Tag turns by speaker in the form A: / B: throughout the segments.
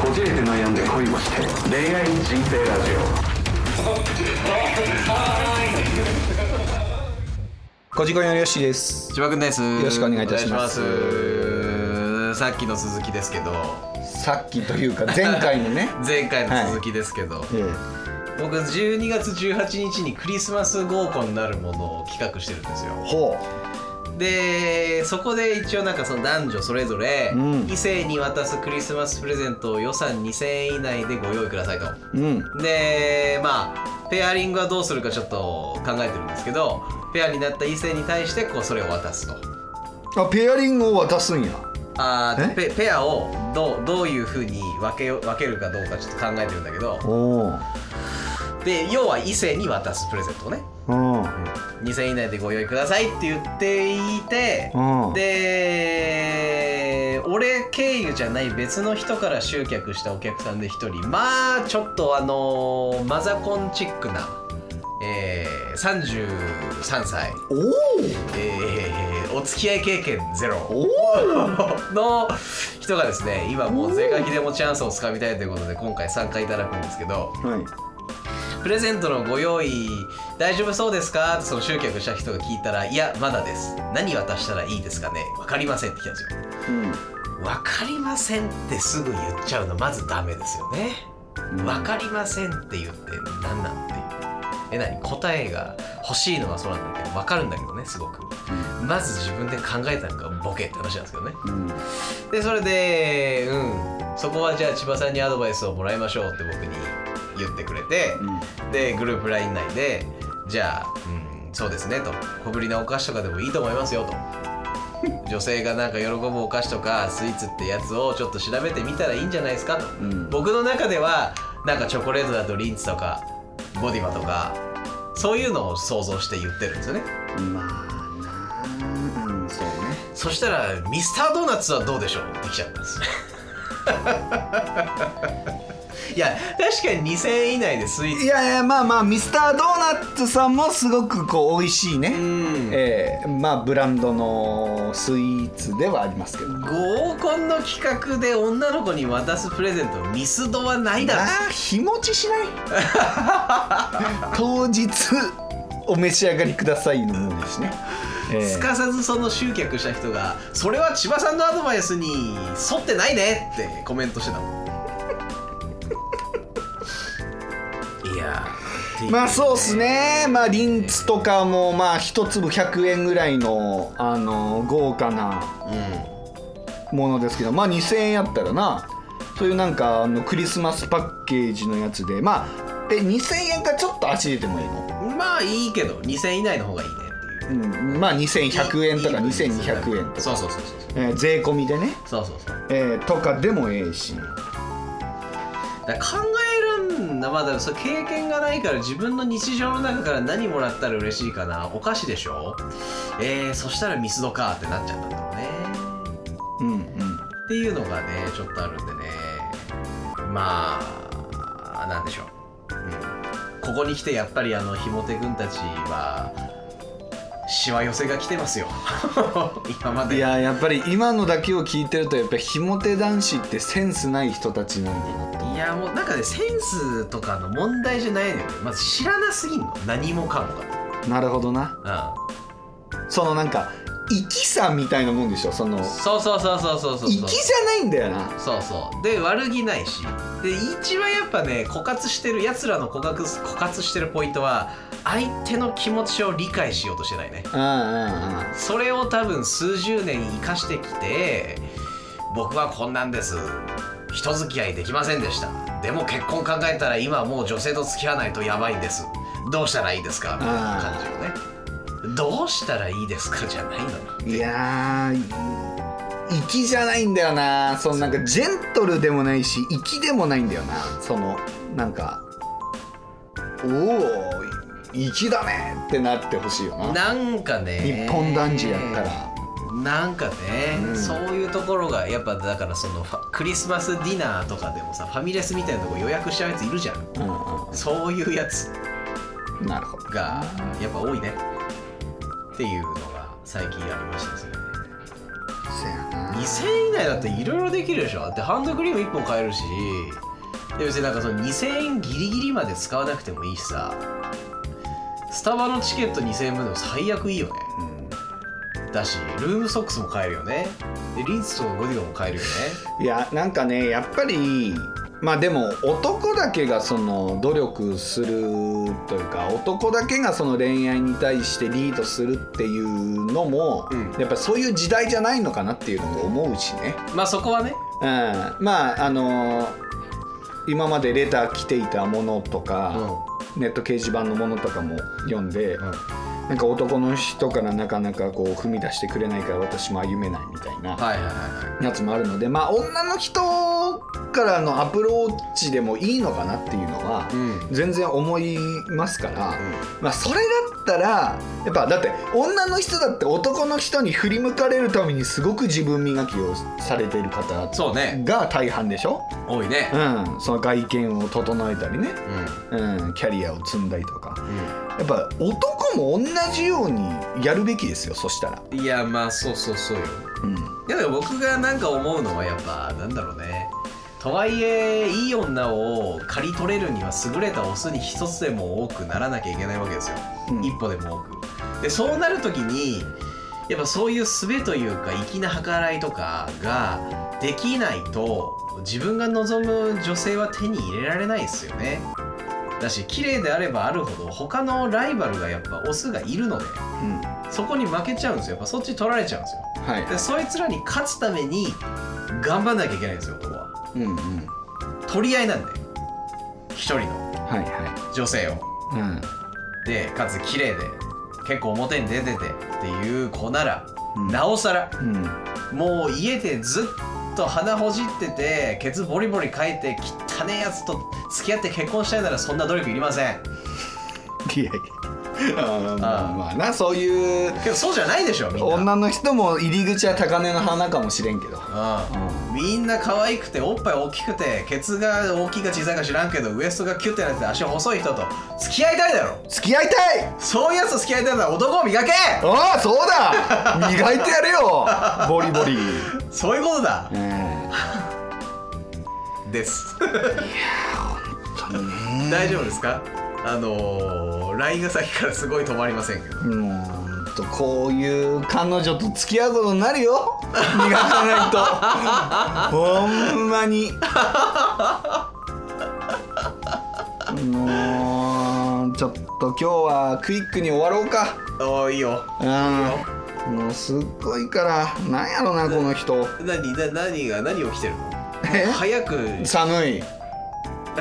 A: こじれて悩んで恋をして恋愛人生ラジ
B: こじこいのよしです。
C: 千葉くんです。よ
B: ろしくお願いいたします。
C: さっきの続きですけど。
B: さっきというか前回のね。
C: 前回の続きですけど、
B: え
C: 僕12月18日にクリスマス合コンになるものを企画してるんですよ。
B: えほ
C: でそこで一応なんかその男女それぞれ
B: うん。
C: 異性に渡すクリスマスプレゼントを予算2000円以内でご用意くださいと。
B: ううん。
C: でまあペアリングはどうするかちょっと考えてるんですけどペアになった異性に対してこうそれを渡すと。
B: あペアリングを渡すんや。
C: あペペアをどうどういうふうに分けよ分けるかどうかちょっと考えてるんだけど。
B: おお
C: で要は異性に渡すプレゼントをね。
B: うん。
C: 2000円以内でご用意くださいって言っていて
B: うん。
C: で俺経由じゃない別の人から集客したお客さんで一人。まあちょっとあのーマザコンチックな、えー、33歳、
B: お
C: えー、お付き合い経験ゼロ。
B: おお
C: の人がですね今もう是が非でもチャンスをつかみたいということで今回参加いただくんですけど。
B: はい
C: プレゼントのご用意大丈夫そうですか？ってその集客した人が聞いたら「いやまだです。何渡したらいいですかね？分かりません」って来たんですよ。
B: うん。
C: 分かりませんってすぐ言っちゃうのまずダメですよね。
B: うん。
C: 分かりませんって言って何なんっていう。え何？答えが欲しいのはそうなんだけど分かるんだけどねすごく。まず自分で考えたのがボケって話なんですけどね。
B: うん。
C: でそれでうん。そこはじゃあ千葉さんにアドバイスをもらいましょうって僕に言ってくれて、でグループ LINE 内でじゃあ、うん、そうですねと。小ぶりなお菓子とかでもいいと思いますよと。女性がなんか喜ぶお菓子とかスイーツってやつをちょっと調べてみたらいいんじゃないですかと、
B: ん。
C: 僕の中ではなんかチョコレートだとリンツとかボディマとかそういうのを想像して言ってるんですよね。
B: うんまあなうんそうね。
C: そしたらミスタードーナツはどうでしょう？って来ちゃったん。で すいや確かに2000円以内でスイーツ。
B: いやいやまあまあミスタードーナツさんもすごくこう美味しいね、
C: うん。
B: ええまあブランドのスイーツではありますけど。
C: 合コンの企画で女の子に渡すプレゼントミスドはないだろ
B: あー日持ちしない？当日お召し上がりくださいのものですね、ええ。
C: すかさずその集客した人が「それは千葉さんのアドバイスに沿ってないね」ってコメントしてたもんっていう。
B: まあそうっすね。まあリンツとかもまあ一粒100円ぐらいのあの豪華な
C: う
B: ものですけどまあ2000円やったらな。そういうなんかあのクリスマスパッケージのやつで。まあえ2000円かちょっと足出てもいいの？
C: んまあいいけど2000円以内の方がいいねっていう。
B: うん、まあ2100円とか
C: いい
B: 2200円とか、
C: そうそうそうそう。
B: えー税込みでね、
C: そうそうそう。
B: えーとかでもええし。
C: だから考えるんだ。まあでもそれ経験がないから自分の日常の中から何もらったら嬉しいかな。お菓子でしょ？えー、そしたらミスドかってなっちゃったんだろうね。
B: うんうん。
C: っていうのがねちょっとあるんでね。まあなんでしょう、うん、ここに来てやっぱりあのひもてくんたちはしわ寄せが来てますよ。今まで。
B: いややっぱり今のだけを聞いてるとやっぱりひもて男子ってセンスない人たちなんだなと。
C: いやもうなんかねセンスとかの問題じゃないのよ。ねまず知らなすぎんの何もかも
B: なるほどな。
C: が
B: そのなんか粋さみたいなもんでしょ？その
C: うんそうそうそうそうそうそう。
B: 粋じゃないんだよな。
C: そうそう。で悪気ないしで一番やっぱね枯渇してるやつらの枯渇枯渇してるポイントは相手の気持ちを理解しようとしてないね。
B: うんうんうん。
C: それを多分数十年生かしてきて僕はこんなんです。人付き合いできませんでした。でも結婚考えたら今はもう女性と付き合わないとやばいんです。どうしたらいいですか？みたいな感じよね。どうしたらいいですか？じゃないのに
B: いやー粋じゃないんだよな。そのなんかジェントルでもないし粋でもないんだよな。そのなんかおお粋だねってなってほしいよな。
C: なんかね。
B: 日本男児やったら。
C: なんかね、
B: うん。
C: そういうところがやっぱだからそのクリスマスディナーとかでもさファミレスみたいなとこ予約しちゃうやついるじゃん。
B: うん
C: そういうやつ。
B: うんなるほど。
C: がやっぱ多いね。っていうのが最近ありましたですね2000円以内だっていろいろできるでしょ。だってハンドクリーム1本買えるし。で別になんかその2000円ギリギリまで使わなくてもいいしさ。スタバのチケット2000円分でも最悪いいよね。だしルームソックスも買えるよね。でリンツとかゴディバも買えるよね。
B: いやなんかねやっぱりまあでも男だけがその努力するというか男だけがその恋愛に対してリードするっていうのも、
C: うん。
B: やっぱそういう時代じゃないのかなっていうのも思うしね、
C: まあそこはね。
B: うん、まああの今までレター来ていたものと
C: う
B: か、
C: ん。
B: ネット掲示板のものとかも読んで、
C: うん
B: なんか男の人からなかなかこう踏み出してくれないから私も歩めないみたいなやつもあるのでまあ女の人からのアプローチでもいいのかなっていうのは
C: うん。
B: 全然思いますから、まあそれだったらやっぱだって女の人だって男の人に振り向かれるためにすごく自分磨きをされている方が大半でしょ、
C: 多いね。
B: うん、その外見を整えたりね、
C: うん。
B: うん、キャリアを積んだりとか。
C: う
B: やっぱ男も同じようにやるべきですよそしたら、
C: んいやまあそうそうそうよ。
B: うん、
C: でも僕がなんか思うのはやっぱなんだろうね。とはいえいい女を刈り取れるには優れたオスに一つでも多くならなきゃいけないわけですよ、
B: うん。
C: 一歩でも多く。でそうなる時にやっぱそういう術というか粋な計らいとかができないと自分が望む女性は手に入れられないですよねだし綺麗であればあるほど他のライバルがやっぱオスがいるので
B: うん
C: そこに負けちゃうんですよ。やっぱそっち取られちゃうんですよ。
B: はい。
C: でそいつらに勝つために頑張んなきゃいけないんですよ男は。
B: うんうん。
C: 取り合いなんで一人の。
B: はいは
C: 女性を。
B: いうん。
C: でかつ綺麗で結構表に出ててっていう子なら、
B: うん。
C: なおさら
B: うん。
C: もう家でずっと鼻ほじっててケツボリボリかいて汚ねえやつと付き合って結婚したいならそんな努力いりません。
B: いやいや。あーまあまあなそういう。
C: けどそうじゃないでしょみんな。
B: 女の人も入り口は高嶺の花かもしれんけど。
C: うん、みんな可愛くておっぱい大きくてケツが大きいか小さいか知らんけどウエストがキュッてなってて足細い人と付き合いたいだろ。
B: 付き合いたい。
C: そういうやつと付き合いたいなら男を磨け。
B: ああそうだ。磨いてやれよ。ボリボリ、
C: そういうことだ。
B: え
C: です。
B: え
C: 大丈夫ですか？あのー、LINE がさっきからすごい止まりませんけど。
B: もんとこういう彼女と付き合うことになるよ。磨かないと。ほんまに。もうちょっと今日はクイックに終わろうか。
C: おーいいよ。
B: うん。もうすっごいからなんやろなこの人。
C: 何な何が何起きてるの？
B: え
C: 早く。
B: 寒い。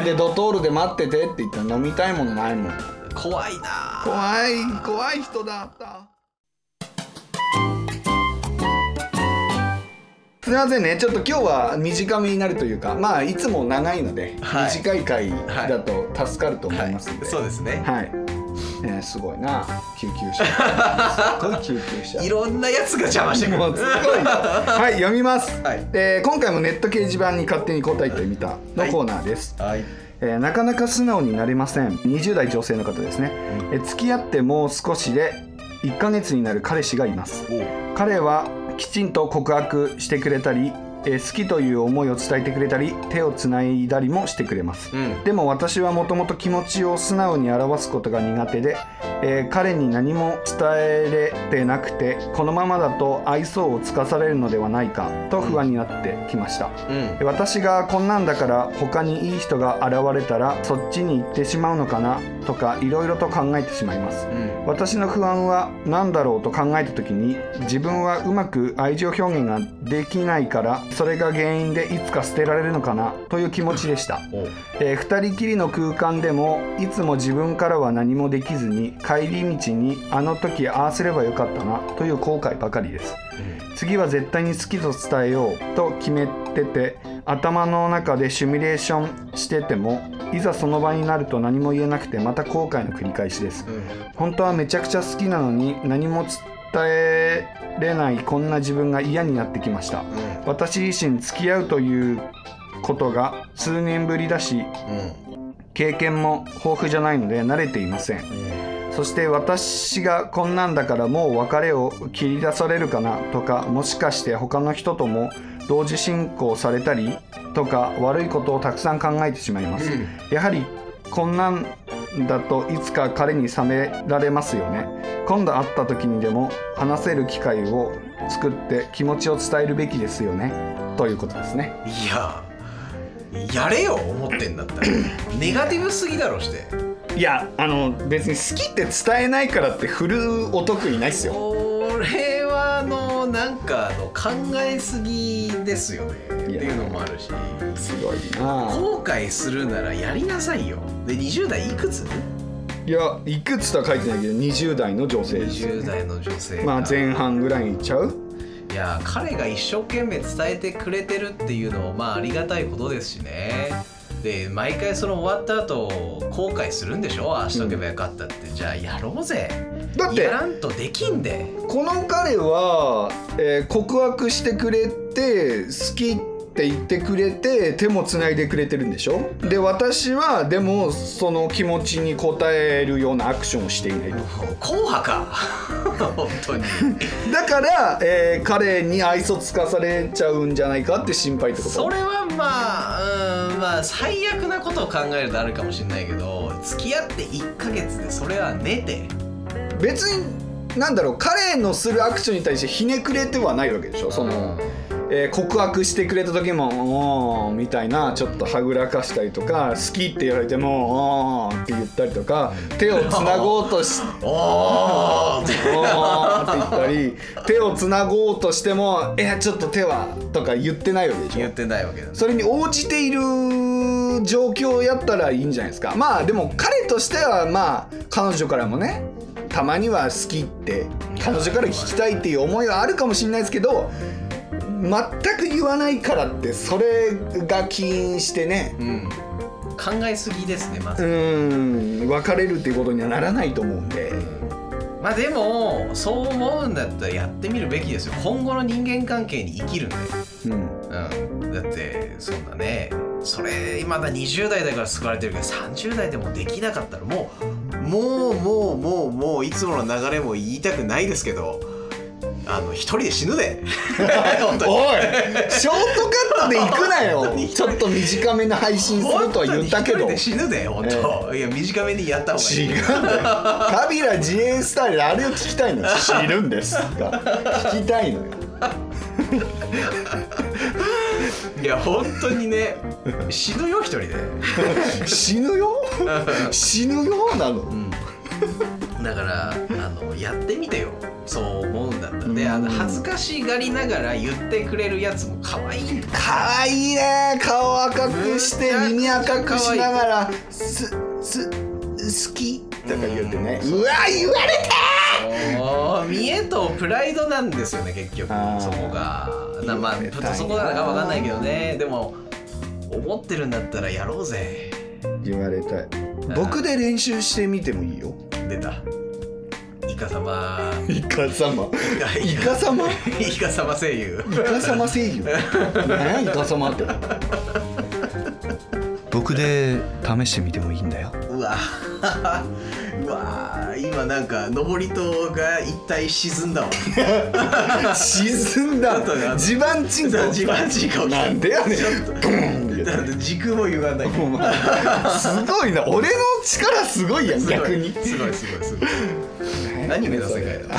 B: でドトールで待っててって言ったら飲みたいものないもん。
C: 怖いな。
B: 怖い怖い人だった。すみませんね。ちょっと今日は短めになるというかまあいつも長いので、
C: はい。
B: 短い回だと助かると思いますんで、
C: そうですね。
B: はい、えーすごいな。救急車。すごい救急車。
C: いろんなやつが邪魔してくる。
B: もうすごいはい読みます、
C: はい。
B: えー今回もネット掲示板に勝手に答えてみたのコーナーです、
C: はい。
B: えーなかなか素直になれません。20代女性の方ですね、えー付き合ってもう少しで1ヶ月になる彼氏がいます。彼はきちんと告白してくれたり、えー好きという思いを伝えてくれたり手をつないだりもしてくれます。
C: うん。
B: でも私はもともと気持ちを素直に表すことが苦手で、えー彼に何も伝えれてなくてこのままだと愛想をつかされるのではないかと不安になってきました、
C: うん。
B: 私がこんなんだから他にいい人が現れたらそっちに行ってしまうのかなとかいろいろと考えてしまいます。
C: うん。
B: 私の不安は何だろうと考えた時に自分はうまく愛情表現ができないからそれが原因でいつか捨てられるのかなという気持ちでした、えー二人きりの空間でもいつも自分からは何もできずに帰り道にあの時ああすればよかったなという後悔ばかりです。次は絶対に好きと伝えようと決めてて頭の中でシミュレーションしててもいざその場になると何も言えなくてまた後悔の繰り返しです。
C: うん。
B: 本当はめちゃくちゃ好きなのに何も伝えれないこんな自分が嫌になってきました。私自身付き合うということが数年ぶりだし
C: うん。うん
B: 経験も豊富じゃないので慣れていません。そして私がこんなんだからもう別れを切り出されるかなとかもしかして他の人とも同時進行されたりとか悪いことをたくさん考えてしまいます、やはりこんなんだといつか彼に冷められますよね今度会った時にでも話せる機会を作って気持ちを伝えるべきですよね。ということですね。
C: いややれよ思ってんだったら。ネガティブすぎだろして。
B: いやあの別に好きって伝えないからって振るお得意ないっすよ。
C: 俺はあのなんかあの考えすぎですよね。っていうのもあるし。
B: すごいな
C: 後悔するならやりなさいよ。で20代いくつ？
B: いやいくつとは書いてないけど20代の女性。ですよ
C: 20代の女性が
B: まあ前半ぐらいにいっちゃう？
C: いや彼が一生懸命伝えてくれてるっていうのもまあありがたいことですしね。で毎回その終わった後後悔するんでしょ？ああしとけばよかったって、じゃあやろうぜ。
B: だって
C: やらんとできんで。
B: この彼は、えー告白してくれて好きって言ってくれて手もつないでくれてるんでしょ？で私はでもその気持ちに応えるようなアクションをしていないと。
C: 硬派か。本当に。
B: だから、えー彼に愛想つかされちゃうんじゃないかって心配ってこと？
C: それはまあうんまあ最悪なことを考えるとあるかもしれないけど付き合って1ヶ月でそれは寝て。
B: 別になんだろう彼のするアクションに対してひねくれてはないわけでしょ？その、えー告白してくれた時も「おー」みたいなちょっとはぐらかしたりとか好きって言われても「おー」って言ったりとか手をつなごうとし
C: お
B: ー。って言ったり手をつなごうとしても「いやちょっと手は」とか言ってないわけでしょ。
C: 言ってないわけだね。
B: それに応じている状況やったらいいんじゃないですか。まあでも彼としてはまあ彼女からもねたまには好きって彼女から聞きたいっていう思いはあるかもしれないですけど全く言わないからってそれが起因してね。
C: うん。考えすぎですねま
B: う
C: ず、
B: ーん。別れるっていうことにはならないと思うんで。
C: まあでもそう思うんだったらやってみるべきですよ。今後の人間関係に生きるんで。
B: うん。
C: うん。だってそうだねそれまだ20代だから救われてるけど30代でもできなかったらもうもうもうもうもういつもの流れも言いたくないですけどあの一人で死ぬで
B: おいショートカットで行くなよ。ちょっと短めの配信するとは言ったけど。
C: 死ぬで本当、いや短めにやった方がいい。
B: 違う。カビラ自衛スタイルあれを聞きたいのよ。知るんですが。聞きたいのよ。
C: いや本当にね死ぬよ一人で。
B: 死ぬよ？死ぬよなの？
C: だからあのやってみてよ。そう思うんだったらであの恥ずかしがりながら言ってくれるやつも可愛い。んだ
B: かわいいね。顔赤くして耳赤くしながら「すす好き」とか言ってね。うわ言われ
C: おー見栄とプライドなんですよね結局。そこが。なまあそこなのか分かんないけどね。でも思ってるんだったらやろうぜ。
B: た言われたい。僕で練習してみてもいいよ
C: 出たイカ様。
B: イカ様。
C: イ
B: イカ様？
C: イカ様声優。
B: イカ様声優？何やイカ様って。僕で試してみてもいいんだよ。
C: うわ。うわ今なんか登り塔が一体沈んだわ。
B: 沈んだ。地盤沈下
C: 地盤沈下
B: なんでやねん
C: ちょっと
B: ゴーン
C: だって軸も歪んだけど
B: お前すごいな。俺の力すごいやん逆に。
C: すごいすごいすごい。アニメの世界だ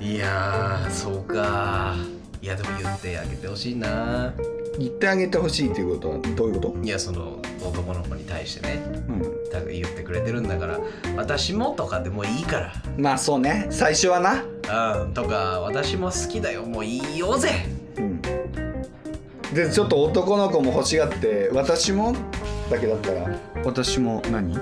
C: いやーそうか。いやでも言ってあげてほしいな。
B: 言ってあげてほしいっていうことはどういうこと？
C: いやその男の子に対してね。
B: うん。
C: 言ってくれてるんだから私もとかでもいいか
B: まあそうね。最初はな。
C: らうんとか私も好きだよ。もういいよぜ。
B: うんでちょっと男の子も欲しがって私もだけだったら。私も何？み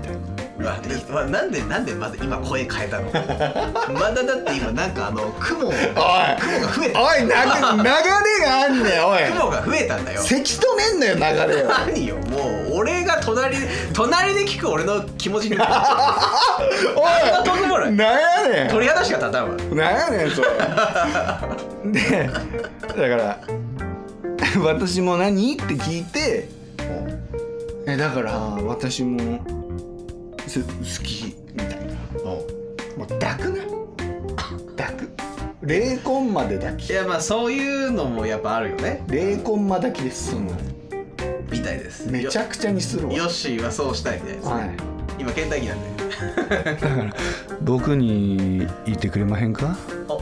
B: たいな。
C: うわうわなんでなんでまだ今声変えたの？まだだって今なんかあの雲
B: おい！
C: 雲が増えた。
B: おいな流れがあんねんおい！
C: 雲が増えたんだよ。
B: せき止めんのよ流れを。
C: 何よもう俺が隣で隣で聞く俺の気持ちに
B: お
C: 何の得もない
B: い？なんやねん。
C: 鳥肌しか立たんわ。
B: なんやねんそれ。でだから「私も何?」って聞いて「えだから私もす好きみたいな。
C: お。
B: もう抱くな。抱く0コンマで抱き。
C: いやまあそういうのもやっぱあるよね。
B: 0コンマ抱きです。そん。な
C: みたいです。
B: めちゃくちゃにするわ。
C: ヨッシーはそうしたいみたいですね、
B: はい。
C: 今倦怠期なんで。
B: 僕に言ってくれまへんか？
C: あ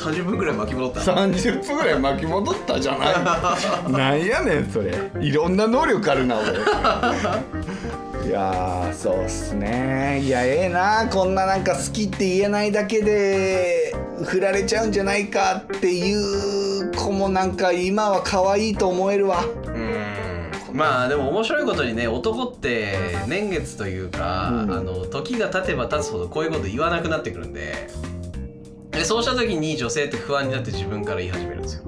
C: 30分ぐらい巻き戻った
B: 30分ぐらい巻き戻ったじゃない。なんやねんそれ。いろんな能力あるな俺。いやーそうっすね。いやええな。こんななんか好きって言えないだけで振られちゃうんじゃないかっていう子もなんか今は可愛いと思えるわ。
C: うん。まあでも面白いことにね男って年月というか、
B: うん。
C: あの時が経てば経つほどこういうこと言わなくなってくるんででそうした時に女性って不安になって自分から言い始めるんですよ、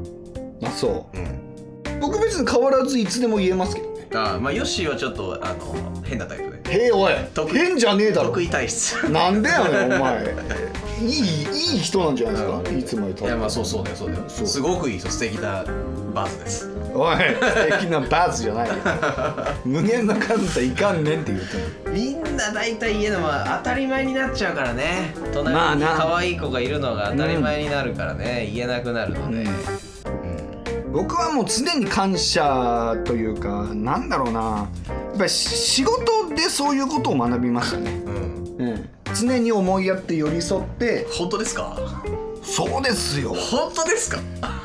B: あそ
C: う。ん、
B: う僕別に変わらずいつでも言えますけどね。
C: あまあヨッシーはちょっとあの変なタイプで。
B: へえおい。
C: 得意
B: 変じゃねえだろ。
C: 得意体質。
B: なんでやねんお前。いいいい人なんじゃないですか。いつも言った
C: いやまあそうそうだよそうだよ。
B: そう。
C: すごくいい人素敵なバーズです
B: おい素敵なバズじゃないよ。無限のカンタいかんねんって言うてんの。
C: みんな大体言えるのは当たり前になっちゃうからね。
B: まあ
C: 隣に
B: な
C: 可愛い子がいるのが当たり前になるからね、言えなくなるので、
B: うん。僕はもう常に感謝というかなんだろうな。やっぱり仕事でそういうことを学びましたね、
C: うん。
B: うん、常に思いやって寄り添って。
C: 本当ですか？
B: そうですよ。
C: 本当ですか？
B: 当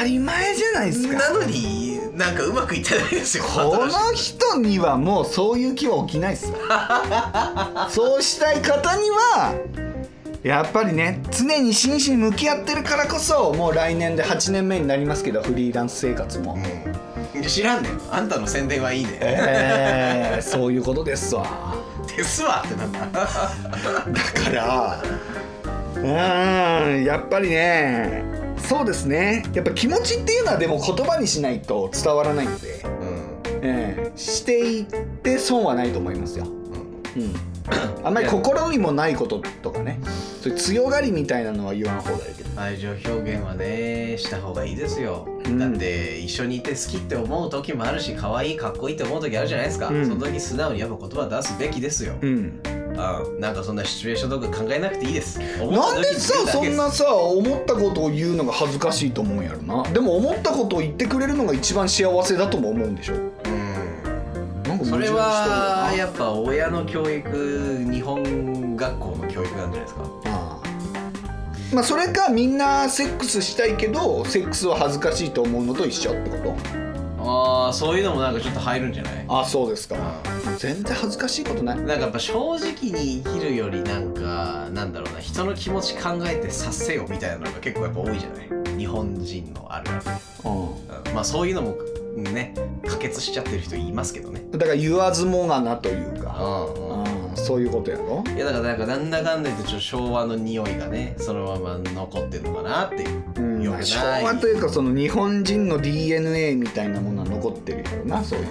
B: たり前じゃないですか。
C: なのになんかうまくいってないですよ
B: この人にはもうそういう気は起きないっす。そうしたい方にはやっぱりね常に真摯に向き合ってるからこそもう来年で8年目になりますけどフリーランス生活も、
C: うん。知らんねん。あんたの宣伝はいいね。
B: えー、そういうことですわ。
C: ですわってなんだ。
B: だからうーんやっぱりねそうですね。やっぱ気持ちっていうのはでも言葉にしないと伝わらないので、
C: うん。
B: ええ。していって損はないと思いますよ。
C: うん。
B: うん。あんまり心にもないこととかねそういう強がりみたいなのは言わん方がいいけど。
C: 愛情表現はねした方がいいですよ、
B: うん。
C: だって一緒にいて好きって思う時もあるし可愛いかっこいいって思う時あるじゃないですか、
B: うん。
C: その時素直にやっぱ言葉出すべきですよ、
B: うん。
C: あなんかそんなシチュエーションとか考えなくていいです。
B: なんでさそんな
C: さ
B: さ思ったことを言うのが恥ずかしいと思うんやろな。でも思ったことを言ってくれるのが一番幸せだとも思うんでしょ。
C: うん。
B: なんか
C: それはやっぱ親の教育日本学校の教育なんじゃないですか。
B: まあそれかみんなセックスしたいけどセックスは恥ずかしいと思うのと一緒ってこと？
C: ああそういうのもなんかちょっと入るんじゃない？
B: あそうですか。
C: う
B: 全然恥ずかしいことない。
C: んなんかやっぱ正直に生きるよりなんかなんだろうな人の気持ち考えて察せよみたいなのが結構やっぱ多いじゃない？日本人のあるある。
B: う
C: うん。まあそういうのもね可決しちゃってる人いますけどね。
B: んだから言わずもがなというか。
C: うん
B: うんそういうことやろ？
C: いやだからなんかなんだかんだ言ってちょっと昭和の匂いがねそのまま残ってるのかなっていう
B: うん。
C: よくない。
B: 昭和というかその日本人の DNA みたいなものは残ってるやろなそういう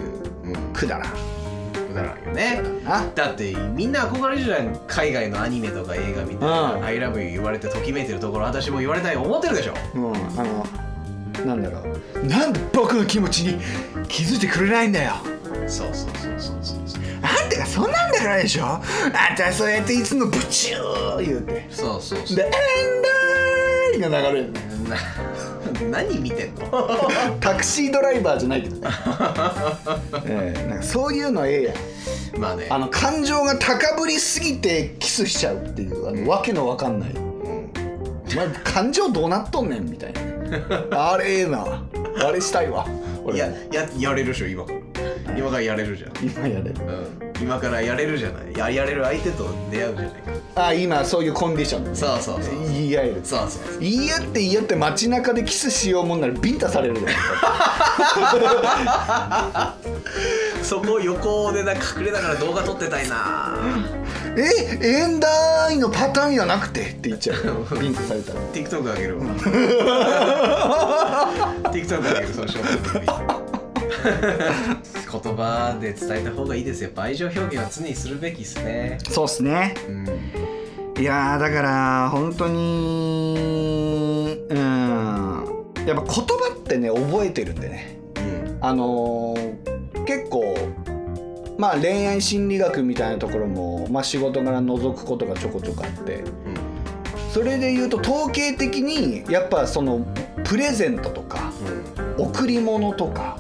C: うん
B: くだらん。
C: くだらんよね。
B: な。
C: だってみんな憧れるじゃない海外のアニメとか映画見て
B: うん「
C: I love you」言われてときめいてるところ私も言われたい思ってるでしょ。
B: うんあのなんだろう。なんで僕の気持ちに気づいてくれないんだよ。
C: そうそうそうそうそうそ
B: んなんだからでしょ？あんたはそうやっていつもブチュー言うて。
C: そうそうそう。
B: で「エンダーイ」が流れる
C: 何見てんの？
B: タクシードライバーじゃないけど。ね、ええなんかそういうのええやん。
C: まあね。
B: あの感情が高ぶりすぎてキスしちゃうっていうあのわけのわかんない。
C: うん。
B: お前感情どうなっとんねんみたいな。あれええな。あれしたいわ。俺。
C: いやややれるでしょ今。から今からやれるじゃん。
B: 今やれる。
C: うん。今からやれるじゃない。ややれる相手と出会うじゃない。か
B: あ今そういうコンディション。
C: そうそうそう
B: 言い合える。
C: そうそうそう。
B: 言い合って言い合って街中でキスしようもんならビンタされるよ
C: そこ横でなんか隠れながら動画撮ってたいな。
B: えエンダーイのパターンやなくてって言っちゃう。ビンタされたら。
C: TikTok あげるわ。TikTok あげるそのショート 言葉で伝えた方がいいですよ。愛情表現は常にするべきですね。
B: そうっすね。
C: うん。
B: いやーだから本当にうん。やっぱ言葉ってね覚えてるんでね。
C: うん。
B: あのー結構まあ恋愛心理学みたいなところも、まあ、仕事柄覗くことがちょこちょこあって。それで言うと統計的にやっぱそのプレゼントとか贈り物とか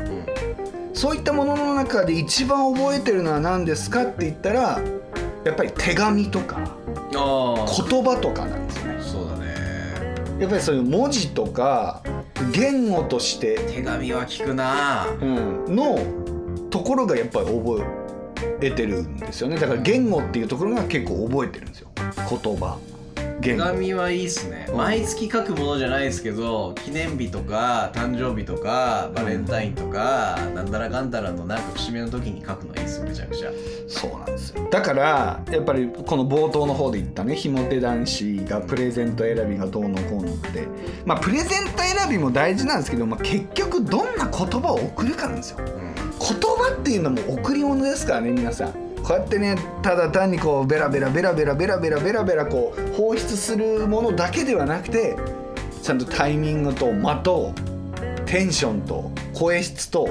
B: そういったものの中で一番覚えてるのは何ですかって言ったらやっぱり手紙とか言葉とかなんですよね。
C: そうだね。
B: やっぱりそういう文字とか言語として、
C: 手紙は聞くな。
B: うん、のところがやっぱり覚えてるんですよね。だから言語っていうところが結構覚えてるんですよ。言葉
C: 手紙はいいっすね、
B: うん。
C: 毎月書くものじゃないですけど記念日とか誕生日とかバレンタインとか、なんだらかんだらのなんか節目の時に書くのいいっすめちゃくちゃ。
B: そうなんですよ。だからやっぱりこの冒頭の方で言ったねひも手男子がプレゼント選びがどうのこうのって。まあプレゼント選びも大事なんですけど、まあ、結局どんな言葉を送るかなんですよ。言葉っていうのも贈り物ですからね皆さんこうやってねただ単にこうベラベラベラベラベラベラベラベラこう放出するものだけではなくてちゃんとタイミングと間とテンションと声質と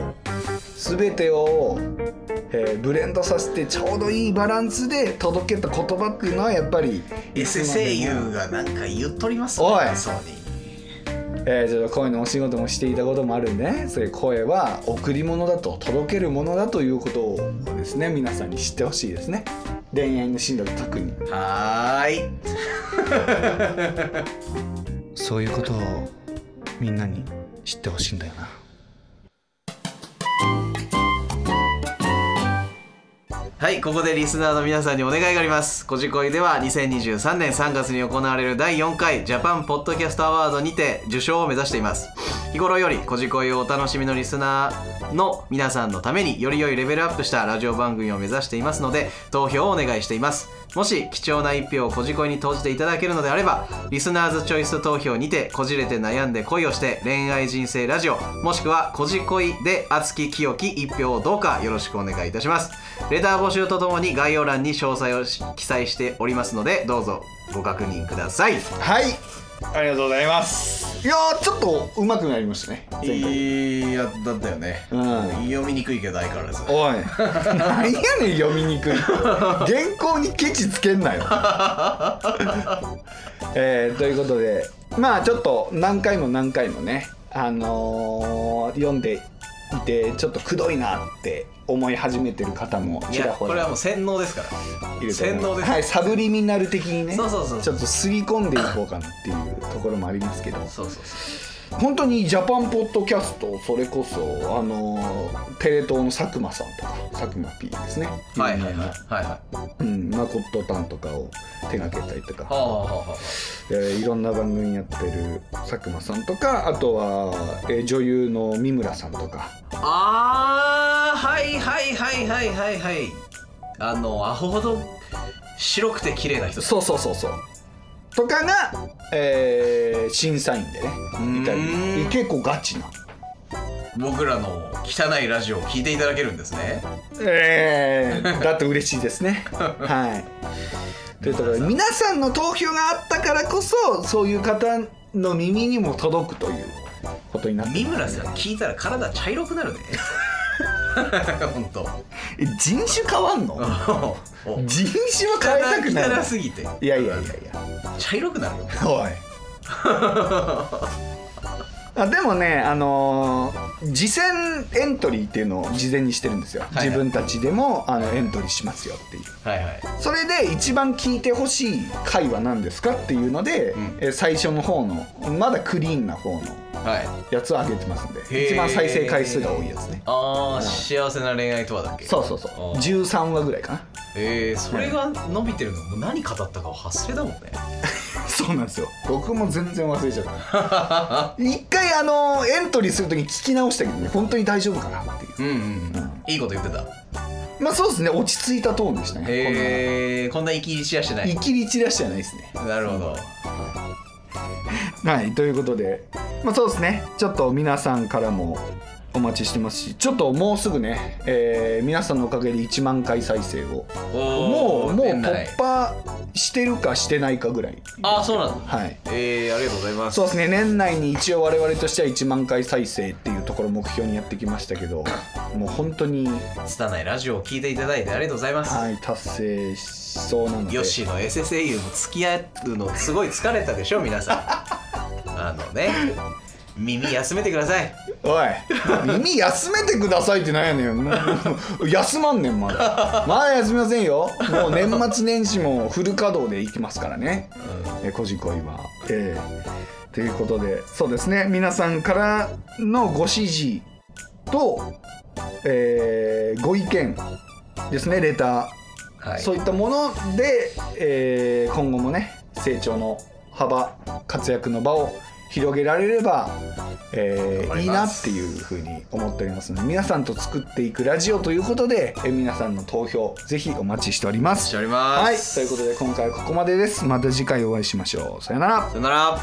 B: 全てを、えーブレンドさせてちょうどいいバランスで届けた言葉っていうのはやっぱり
C: SSAU がなんか言っとります
B: おいえー、ちょっと声のお仕事もしていたこともあるんでね。そういう声は贈り物だと届けるものだということをですね皆さんに知ってほしいですね。恋愛の進路で特に。
C: はーい。
B: そういうことをみんなに知ってほしいんだよな
C: はいここでリスナーの皆さんにお願いがあります。こじこいでは2023年3月に行われる第4回ジャパンポッドキャストアワードにて受賞を目指しています。日頃よりこじこいをお楽しみのリスナーの皆さんのためにより良いレベルアップしたラジオ番組を目指していますので投票をお願いしています。もし貴重な一票をこじこいに投じていただけるのであればリスナーズチョイス投票にてこじれて悩んで恋をして恋愛人生ラジオもしくはこじこいで熱き清き一票をどうかよろしくお願いいたします。レター募集とともに概要欄に詳細を記載しております。のでどうぞご確認ください。
B: はい。ありがとうございます。いやーちょっと上手くなりましたね前回。
C: いやだったよね、
B: うん。
C: 読みにくいけど相変わらず。
B: おい。何やねん読みにくい。原稿にケチつけんなよ。えーということでまあちょっと何回も何回もねあのー読んでいてちょっとくどいなって思い始めてる方もちらほら。
C: これはもう洗脳ですから。洗脳です。
B: はいサブリミナル的にね。
C: そうそうそう。
B: ちょっとすり込んでいこうかなっていうところもありますけど。
C: そうそう
B: 本当にジャパンポッドキャストそれこそあのテレ東の佐久間さんとか佐久間 P ですね。
C: はいはいはい。はいはい。
B: うん、マコットタンとかを手掛けたりとか、
C: はあはあ
B: いろんな番組やってる佐久間さんとかあとは、えー女優の三村さんとか。
C: あーはいはいはいはいはいはい。あのアホほど白くて綺麗な人。
B: そうそうそうそうとかが、えー審査員でねいたり結構ガチな。
C: 僕らの汚いラジオを聞いていただけるんですね。
B: えー、だと嬉しいですね。はい。というところで皆さん。の投票があったからこそそういう方の耳にも届くということになって
C: 三村さん聞いたら体茶色くなるね 本当。
B: え人種変わんの？人種は変えたくない
C: 汚すぎて。
B: いやいやいやいや。
C: 茶色くなるよ。
B: おい あでもねあのー次戦エントリーっていうのを事前にしてるんですよ、
C: いはい。
B: 自分たちでもあのエントリーしますよっていう。
C: はいはい。
B: それで一番聞いてほしい回は何ですかっていうので、
C: うん。
B: え最初の方のまだクリーンな方の
C: はい。
B: やつを上げてますんで。
C: へー。
B: 一番再生回数が多いやつね。
C: ああ幸せな恋愛とはだっけ？
B: そうそうそう。
C: あー。
B: 13話ぐらいかな。
C: えー、それが伸びてるの？もう何語ったか忘れだもんね
B: そうなんですよ。僕も全然忘れちゃった。一回あのエントリーするときに聞き直したけどね本当に大丈夫かなっていう。
C: うんうんいいこと言ってた。
B: まあそうですね落ち着いたトーンでしたね
C: へえこんな生きりしやしてない
B: こんな生きり散らしじゃないですね。
C: なるほど。
B: はいということで。まあそうですね。ちょっと皆さんからもお待ちしてますしちょっともうすぐね、えー皆さんのおかげで1万回再生を。もうもう突破してるかしてないかぐらい。
C: あそうなんだ。
B: はい。
C: えー、ありがとうございます。
B: そうですね。年内に一応我々としては1万回再生っていうところを目標にやってきましたけどもう本当に
C: 拙いラジオを聞いていただいてありがとうございます、
B: はい達成しそうなので。
C: ヨッシーの SSAU も付き合うのすごい疲れたでしょ皆さん。あのね耳休めてください。
B: おい。耳休めてくださいってなんやねん。休まんねんまだ。まだ休みませんよ。もう年末年始もフル稼働でいきますからね。えーこじこいは。えーということでそうですね。皆さんからのご指示と、えーご意見ですね。レター。
C: はい。
B: そういったもので、えー今後もね成長の幅活躍の場を広げられれば、えー、いいなっていうふうに思っておりますので皆さんと作っていくラジオということで、えー、皆さんの投票ぜひお待ちしております。
C: しております、
B: はい、ということで今回はここまでです。また次回お会いしましょう。さよなら。
C: さよなら。